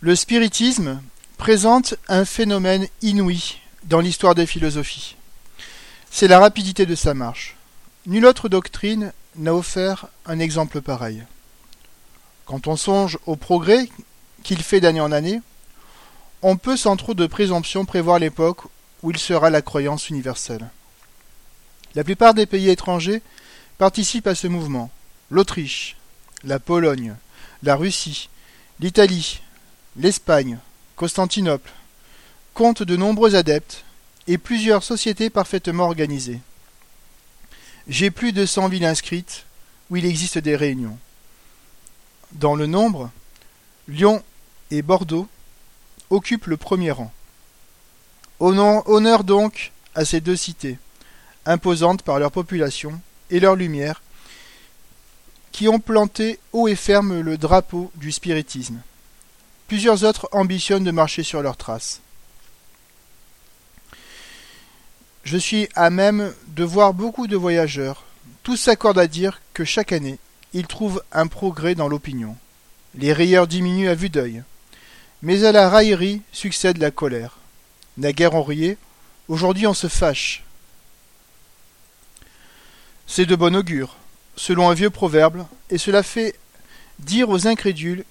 Le spiritisme présente un phénomène inouï dans l'histoire des philosophies. C'est la rapidité de sa marche. Nulle autre doctrine n'a offert un exemple pareil. Quand on songe au progrès qu'il fait d'année en année, on peut sans trop de présomption prévoir l'époque où il sera la croyance universelle. La plupart des pays étrangers participent à ce mouvement. L'Autriche, la Pologne, la Russie, l'Italie, l'Espagne, Constantinople, compte de nombreux adeptes et plusieurs sociétés parfaitement organisées. J'ai plus de cent villes inscrites où il existe des réunions. Dans le nombre, Lyon et Bordeaux occupent le premier rang. Honneur donc à ces deux cités, imposantes par leur population et leur lumière, qui ont planté haut et ferme le drapeau du spiritisme. Plusieurs autres ambitionnent de marcher sur leurs traces. Je suis à même de voir beaucoup de voyageurs. Tous s'accordent à dire que chaque année, ils trouvent un progrès dans l'opinion. Les rieurs diminuent à vue d'œil. Mais à la raillerie succède la colère. Naguère on riait, aujourd'hui on se fâche. C'est de bon augure, selon un vieux proverbe, et cela fait dire aux incrédules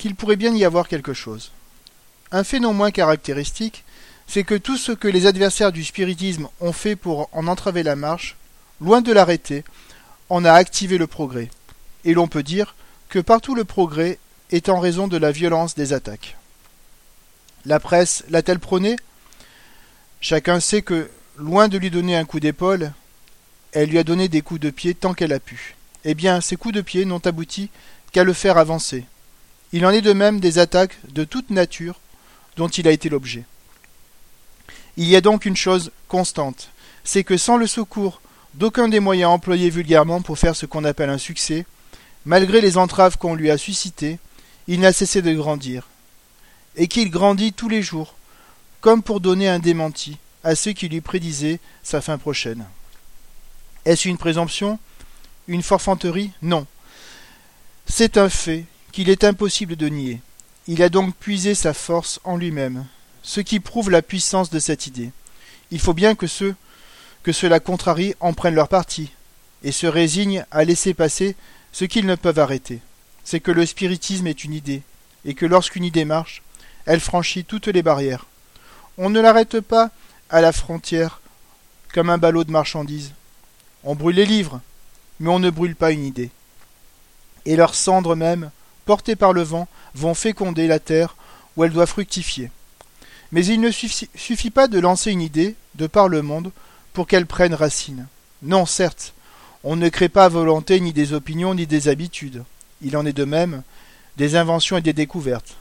qu'il pourrait bien y avoir quelque chose. Un fait non moins caractéristique, c'est que tout ce que les adversaires du spiritisme ont fait pour en entraver la marche, loin de l'arrêter, en a activé le progrès. Et l'on peut dire que partout le progrès est en raison de la violence des attaques. La presse l'a-t-elle prôné? Chacun sait que, loin de lui donner un coup d'épaule, elle lui a donné des coups de pied tant qu'elle a pu. Eh bien, ces coups de pied n'ont abouti qu'à le faire avancer, il en est de même des attaques de toute nature dont il a été l'objet. Il y a donc une chose constante, c'est que sans le secours d'aucun des moyens employés vulgairement pour faire ce qu'on appelle un succès, malgré les entraves qu'on lui a suscitées, il n'a cessé de grandir, et qu'il grandit tous les jours, comme pour donner un démenti à ceux qui lui prédisaient sa fin prochaine. Est-ce une présomption? Une forfanterie? Non. C'est un fait qu'il est impossible de nier. Il a donc puisé sa force en lui-même, ce qui prouve la puissance de cette idée. Il faut bien que ceux que cela contrarie en prennent leur parti, et se résignent à laisser passer ce qu'ils ne peuvent arrêter. C'est que le spiritisme est une idée, et que lorsqu'une idée marche, elle franchit toutes les barrières. On ne l'arrête pas à la frontière comme un ballot de marchandises. On brûle les livres, mais on ne brûle pas une idée. Et leurs cendres même portées par le vent, vont féconder la terre où elle doit fructifier. Mais il ne suffit pas de lancer une idée, de par le monde, pour qu'elle prenne racine. Non, certes, on ne crée pas à volonté ni des opinions ni des habitudes. Il en est de même des inventions et des découvertes.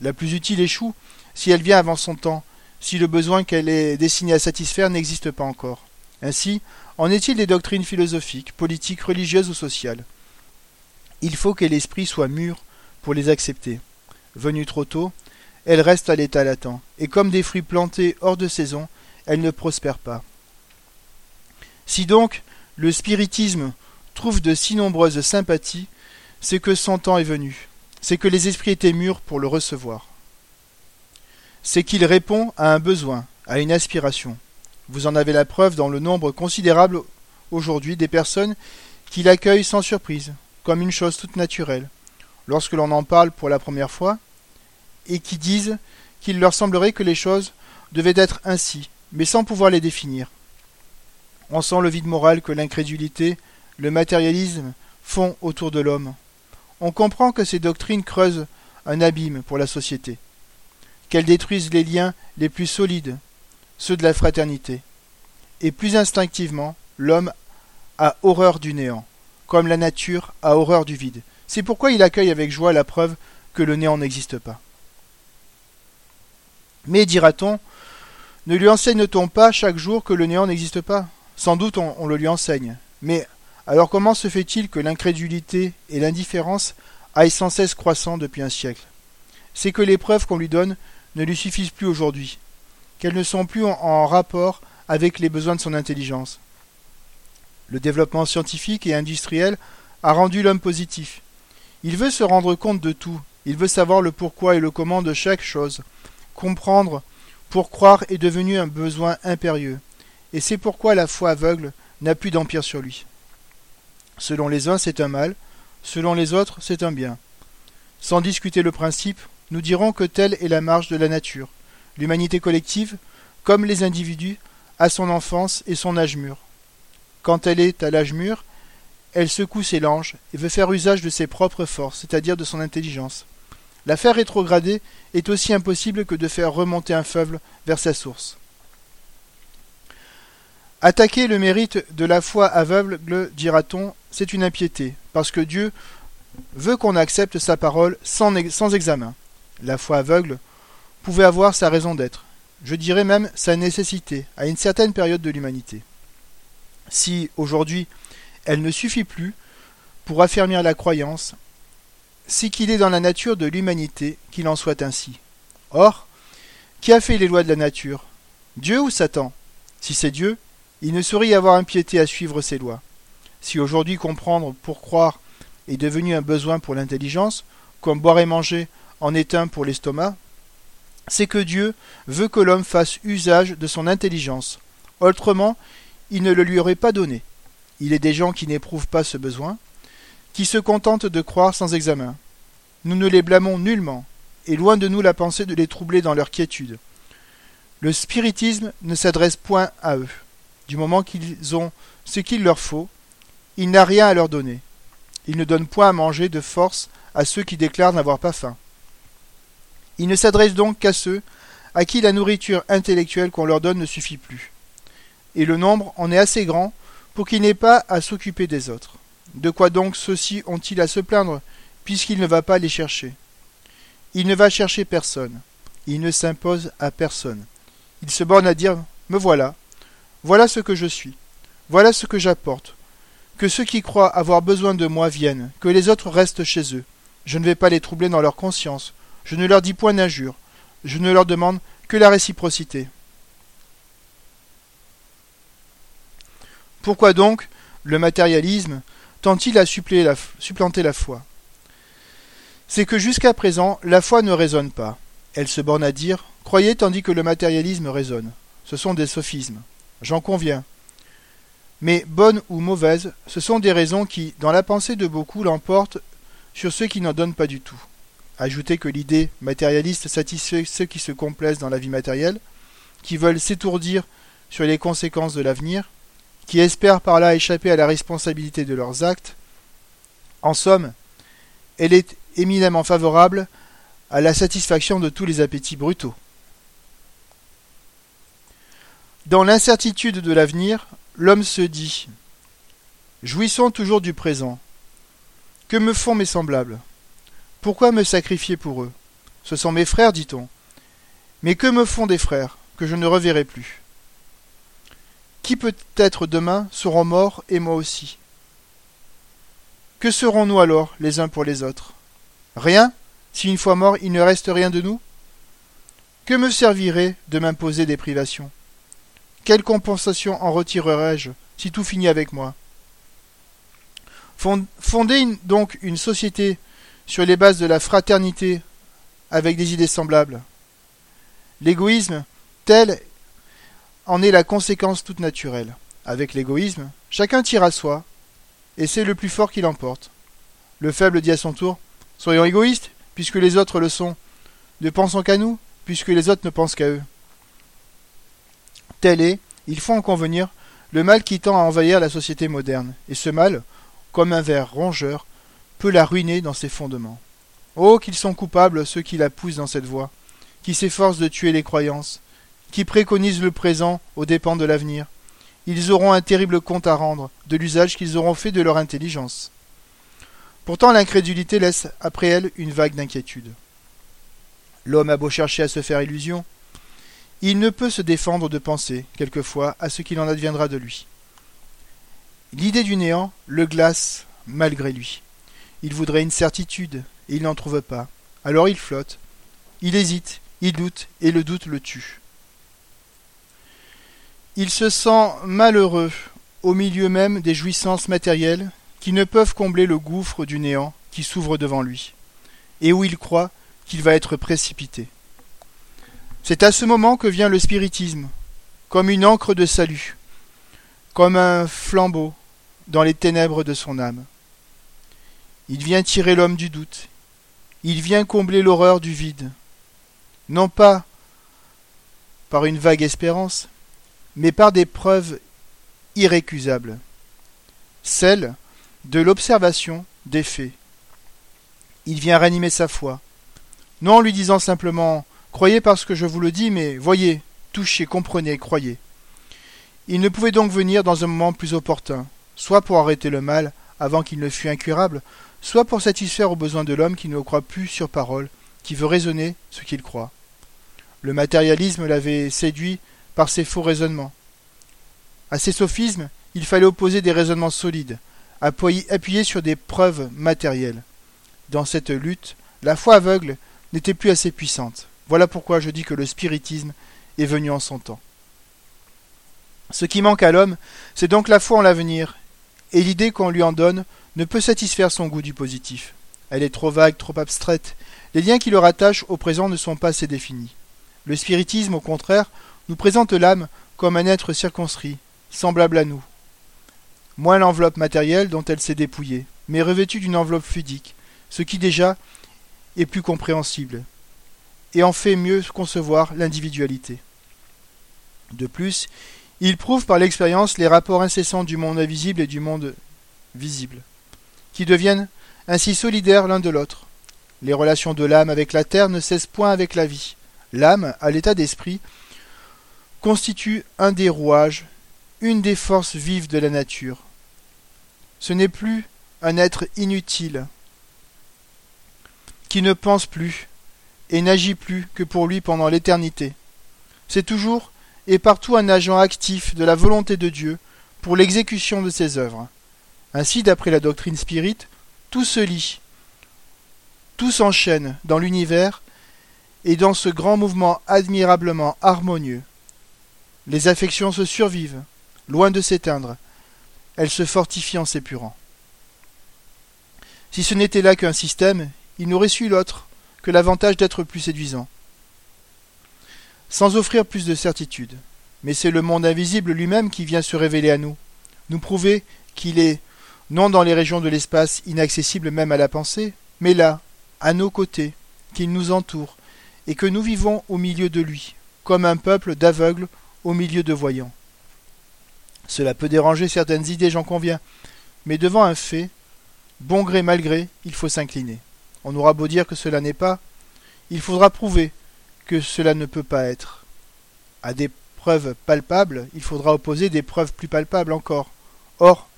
La plus utile échoue si elle vient avant son temps, si le besoin qu'elle est destinée à satisfaire n'existe pas encore. Ainsi, en est-il des doctrines philosophiques, politiques, religieuses ou sociales? Il faut que l'esprit soit mûr pour les accepter. Venue trop tôt, elles restent à l'état latent, et comme des fruits plantés hors de saison, elles ne prospèrent pas. Si donc le spiritisme trouve de si nombreuses sympathies, c'est que son temps est venu, c'est que les esprits étaient mûrs pour le recevoir. C'est qu'il répond à un besoin, à une aspiration. Vous en avez la preuve dans le nombre considérable aujourd'hui des personnes qui l'accueillent sans surprise, comme une chose toute naturelle, lorsque l'on en parle pour la première fois, et qui disent qu'il leur semblerait que les choses devaient être ainsi, mais sans pouvoir les définir. On sent le vide moral que l'incrédulité, le matérialisme font autour de l'homme. On comprend que ces doctrines creusent un abîme pour la société, qu'elles détruisent les liens les plus solides, ceux de la fraternité. Et plus instinctivement, l'homme a horreur du néant, comme la nature a horreur du vide. C'est pourquoi il accueille avec joie la preuve que le néant n'existe pas. Mais, dira-t-on, ne lui enseigne-t-on pas chaque jour que le néant n'existe pas? Sans doute on, le lui enseigne. Mais alors comment se fait-il que l'incrédulité et l'indifférence aillent sans cesse croissant depuis un siècle? C'est que les preuves qu'on lui donne ne lui suffisent plus aujourd'hui, qu'elles ne sont plus en rapport avec les besoins de son intelligence. Le développement scientifique et industriel a rendu l'homme positif, il veut se rendre compte de tout, Il veut savoir le pourquoi et le comment de chaque chose. Comprendre pour croire est devenu un besoin impérieux. Et c'est pourquoi la foi aveugle n'a plus d'empire sur lui. Selon les uns, c'est un mal, selon les autres, c'est un bien. Sans discuter le principe, nous dirons que telle est la marche de la nature. L'humanité collective, comme les individus, a son enfance et son âge mûr. Quand elle est à l'âge mûr, elle secoue ses langes et veut faire usage de ses propres forces, c'est-à-dire de son intelligence. La faire rétrograder est aussi impossible que de faire remonter un faible vers sa source. Attaquer le mérite de la foi aveugle, dira-t-on, c'est une impiété, parce que Dieu veut qu'on accepte sa parole sans, sans examen. La foi aveugle pouvait avoir sa raison d'être, je dirais même sa nécessité, à une certaine période de l'humanité. Si, aujourd'hui, elle ne suffit plus pour affermir la croyance, c'est qu'il est dans la nature de l'humanité qu'il en soit ainsi. Or, qui a fait les lois de la nature? Dieu ou Satan? Si c'est Dieu, il ne saurait y avoir impiété à suivre ces lois. Si aujourd'hui comprendre pour croire est devenu un besoin pour l'intelligence, comme boire et manger en est un pour l'estomac, c'est que Dieu veut que l'homme fasse usage de son intelligence. Autrement, il ne le lui aurait pas donné. Il est des gens qui n'éprouvent pas ce besoin, qui se contentent de croire sans examen. Nous ne les blâmons nullement, et loin de nous la pensée de les troubler dans leur quiétude. Le spiritisme ne s'adresse point à eux. Du moment qu'ils ont ce qu'il leur faut, il n'a rien à leur donner. Il ne donne point à manger de force à ceux qui déclarent n'avoir pas faim. Il ne s'adresse donc qu'à ceux à qui la nourriture intellectuelle qu'on leur donne ne suffit plus. Et le nombre en est assez grand pour qu'il n'ait pas à s'occuper des autres. De quoi donc ceux-ci ont-ils à se plaindre, puisqu'il ne va pas les chercher? Il ne va chercher personne, il ne s'impose à personne. Il se borne à dire Me voilà, voilà ce que je suis, voilà ce que j'apporte, que ceux qui croient avoir besoin de moi viennent, que les autres restent chez eux. Je ne vais pas les troubler dans leur conscience, je ne leur dis point d'injure, je ne leur demande que la réciprocité. Pourquoi donc le matérialisme tend-il à supplanter la foi? C'est que jusqu'à présent, la foi ne raisonne pas. Elle se borne à dire Croyez tandis que le matérialisme raisonne. Ce sont des sophismes. J'en conviens. Mais bonnes ou mauvaises, ce sont des raisons qui, dans la pensée de beaucoup, l'emportent sur ceux qui n'en donnent pas du tout. Ajoutez que l'idée matérialiste satisfait ceux qui se complaisent dans la vie matérielle, qui veulent s'étourdir sur les conséquences de l'avenir, qui espèrent par là échapper à la responsabilité de leurs actes. En somme, elle est éminemment favorable à la satisfaction de tous les appétits brutaux. Dans l'incertitude de l'avenir, l'homme se dit Jouissons toujours du présent. Que me font mes semblables? Pourquoi me sacrifier pour eux? Ce sont mes frères, dit-on. Mais que me font des frères, que je ne reverrai plus? Qui peut-être demain seront morts et moi aussi. Que serons-nous alors les uns pour les autres? Rien? Si une fois morts il ne reste rien de nous? Que me servirait de m'imposer des privations? Quelle compensation en retirerai-je si tout finit avec moi? Fonder donc une société sur les bases de la fraternité avec des idées semblables. L'égoïsme, tel en est la conséquence toute naturelle. Avec l'égoïsme, chacun tire à soi, et c'est le plus fort qui l'emporte. Le faible dit à son tour Soyons égoïstes, puisque les autres le sont. Ne pensons qu'à nous, puisque les autres ne pensent qu'à eux. Tel est, il faut en convenir, le mal qui tend à envahir la société moderne, et ce mal, comme un ver rongeur, peut la ruiner dans ses fondements. Oh, qu'ils sont coupables ceux qui la poussent dans cette voie, qui s'efforcent de tuer les croyances, qui préconisent le présent aux dépens de l'avenir. Ils auront un terrible compte à rendre de l'usage qu'ils auront fait de leur intelligence. Pourtant l'incrédulité laisse après elle une vague d'inquiétude. L'homme a beau chercher à se faire illusion, il ne peut se défendre de penser, quelquefois, à ce qu'il en adviendra de lui. L'idée du néant le glace malgré lui. Il voudrait une certitude, et il n'en trouve pas. Alors il flotte. Il hésite, il doute, et le doute le tue. Il se sent malheureux au milieu même des jouissances matérielles qui ne peuvent combler le gouffre du néant qui s'ouvre devant lui. et où il croit qu'il va être précipité. C'est à ce moment que vient le spiritisme, comme une encre de salut, comme un flambeau dans les ténèbres de son âme. Il vient tirer l'homme du doute, il vient combler l'horreur du vide, non pas par une vague espérance, mais par des preuves irrécusables, celles de l'observation des faits. Il vient ranimer sa foi, non en lui disant simplement Croyez parce que je vous le dis, mais voyez, touchez, comprenez, croyez. Il ne pouvait donc venir dans un moment plus opportun, soit pour arrêter le mal avant qu'il ne fût incurable, soit pour satisfaire aux besoins de l'homme qui ne croit plus sur parole, qui veut raisonner ce qu'il croit. Le matérialisme l'avait séduit par ses faux raisonnements. À ces sophismes, il fallait opposer des raisonnements solides, appuyés sur des preuves matérielles. Dans cette lutte, la foi aveugle n'était plus assez puissante. Voilà pourquoi je dis que le spiritisme est venu en son temps. Ce qui manque à l'homme, c'est donc la foi en l'avenir, et l'idée qu'on lui en donne ne peut satisfaire son goût du positif. Elle est trop vague, trop abstraite, les liens qui le rattachent au présent ne sont pas assez définis. Le spiritisme, au contraire, nous présente l'âme comme un être circonscrit, semblable à nous. Moins l'enveloppe matérielle dont elle s'est dépouillée, mais revêtue d'une enveloppe fluidique, ce qui déjà est plus compréhensible, et en fait mieux concevoir l'individualité. De plus, il prouve par l'expérience les rapports incessants du monde invisible et du monde visible, qui deviennent ainsi solidaires l'un de l'autre. Les relations de l'âme avec la terre ne cessent point avec la vie. L'âme, à l'état d'esprit, constitue un des rouages, une des forces vives de la nature. Ce n'est plus un être inutile, qui ne pense plus, et n'agit plus que pour lui pendant l'éternité. C'est toujours et partout un agent actif de la volonté de Dieu pour l'exécution de ses œuvres. Ainsi, d'après la doctrine spirite, tout se lie, tout s'enchaîne dans l'univers et dans ce grand mouvement admirablement harmonieux. Les affections se survivent, loin de s'éteindre, elles se fortifient en s'épurant. Si ce n'était là qu'un système, il n'aurait su l'autre, que l'avantage d'être plus séduisant. Sans offrir plus de certitude. Mais c'est le monde invisible lui-même qui vient se révéler à nous, nous prouver qu'il est, non dans les régions de l'espace inaccessibles même à la pensée, mais là, à nos côtés, qu'il nous entoure, et que nous vivons au milieu de lui, comme un peuple d'aveugles au milieu de voyants. Cela peut déranger certaines idées, j'en conviens, mais devant un fait, bon gré mal gré, il faut s'incliner. On aura beau dire que cela n'est pas, il faudra prouver que cela ne peut pas être. À des preuves palpables, il faudra opposer des preuves plus palpables encore. Or,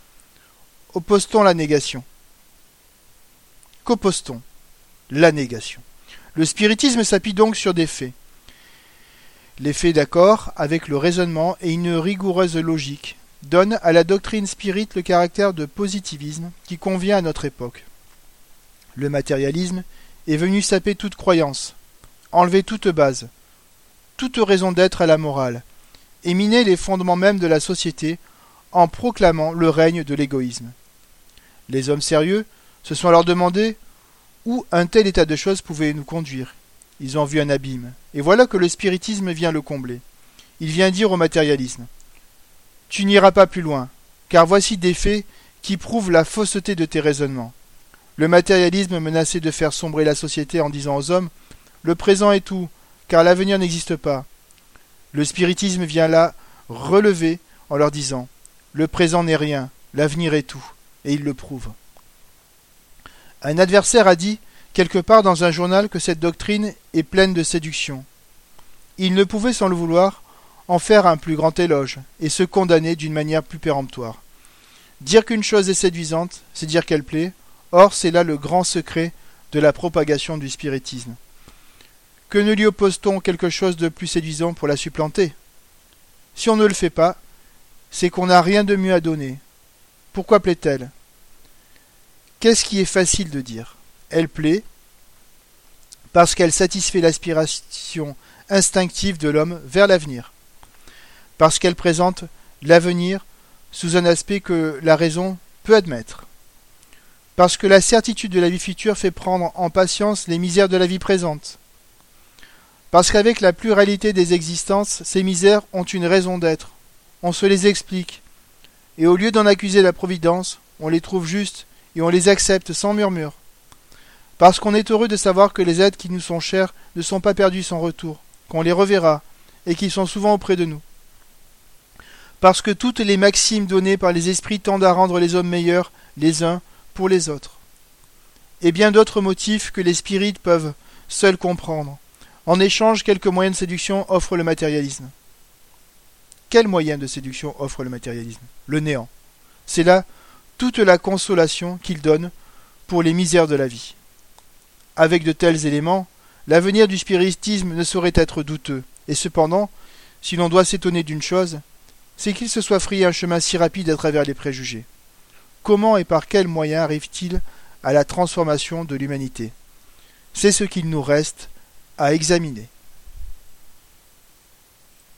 oppose-t-on la négation? Qu'oppose-t-on? La négation. Le spiritisme s'appuie donc sur des faits. Les d'accord avec le raisonnement et une rigoureuse logique donnent à la doctrine spirite le caractère de positivisme qui convient à notre époque. Le matérialisme est venu saper toute croyance, enlever toute base, toute raison d'être à la morale, et miner les fondements mêmes de la société en proclamant le règne de l'égoïsme. Les hommes sérieux se sont alors demandé où un tel état de choses pouvait nous conduire. Ils ont vu un abîme, et voilà que le spiritisme vient le combler. Il vient dire au matérialisme Tu n'iras pas plus loin, car voici des faits qui prouvent la fausseté de tes raisonnements. Le matérialisme menaçait de faire sombrer la société en disant aux hommes Le présent est tout, car l'avenir n'existe pas. Le spiritisme vient là relever en leur disant Le présent n'est rien, l'avenir est tout, et il le prouve. Un adversaire a dit quelque part dans un journal que cette doctrine est pleine de séduction. Il ne pouvait sans le vouloir en faire un plus grand éloge et se condamner d'une manière plus péremptoire. Dire qu'une chose est séduisante, c'est dire qu'elle plaît, Or, c'est là le grand secret de la propagation du spiritisme. Que ne lui oppose-t-on quelque chose de plus séduisant pour la supplanter? Si on ne le fait pas, c'est qu'on n'a rien de mieux à donner. Pourquoi plaît-elle? Qu'est-ce qui est facile de dire? Elle plaît parce qu'elle satisfait l'aspiration instinctive de l'homme vers l'avenir, parce qu'elle présente l'avenir sous un aspect que la raison peut admettre, parce que la certitude de la vie future fait prendre en patience les misères de la vie présente. Parce qu'avec la pluralité des existences, ces misères ont une raison d'être. On se les explique. Et au lieu d'en accuser la Providence, on les trouve justes et on les accepte sans murmure. Parce qu'on est heureux de savoir que les êtres qui nous sont chers ne sont pas perdus sans retour, qu'on les reverra, et qu'ils sont souvent auprès de nous. Parce que toutes les maximes données par les esprits tendent à rendre les hommes meilleurs les uns pour les autres. Et bien d'autres motifs que les spirites peuvent seuls comprendre. En échange, quelques moyens de séduction offrent le matérialisme. Quel moyen de séduction offre le matérialisme? Le néant. C'est là toute la consolation qu'il donne pour les misères de la vie. Avec de tels éléments, l'avenir du spiritisme ne saurait être douteux, et cependant, si l'on doit s'étonner d'une chose, c'est qu'il se soit frayé un chemin si rapide à travers les préjugés. Comment et par quels moyens arrive-t-il à la transformation de l'humanité? C'est ce qu'il nous reste à examiner.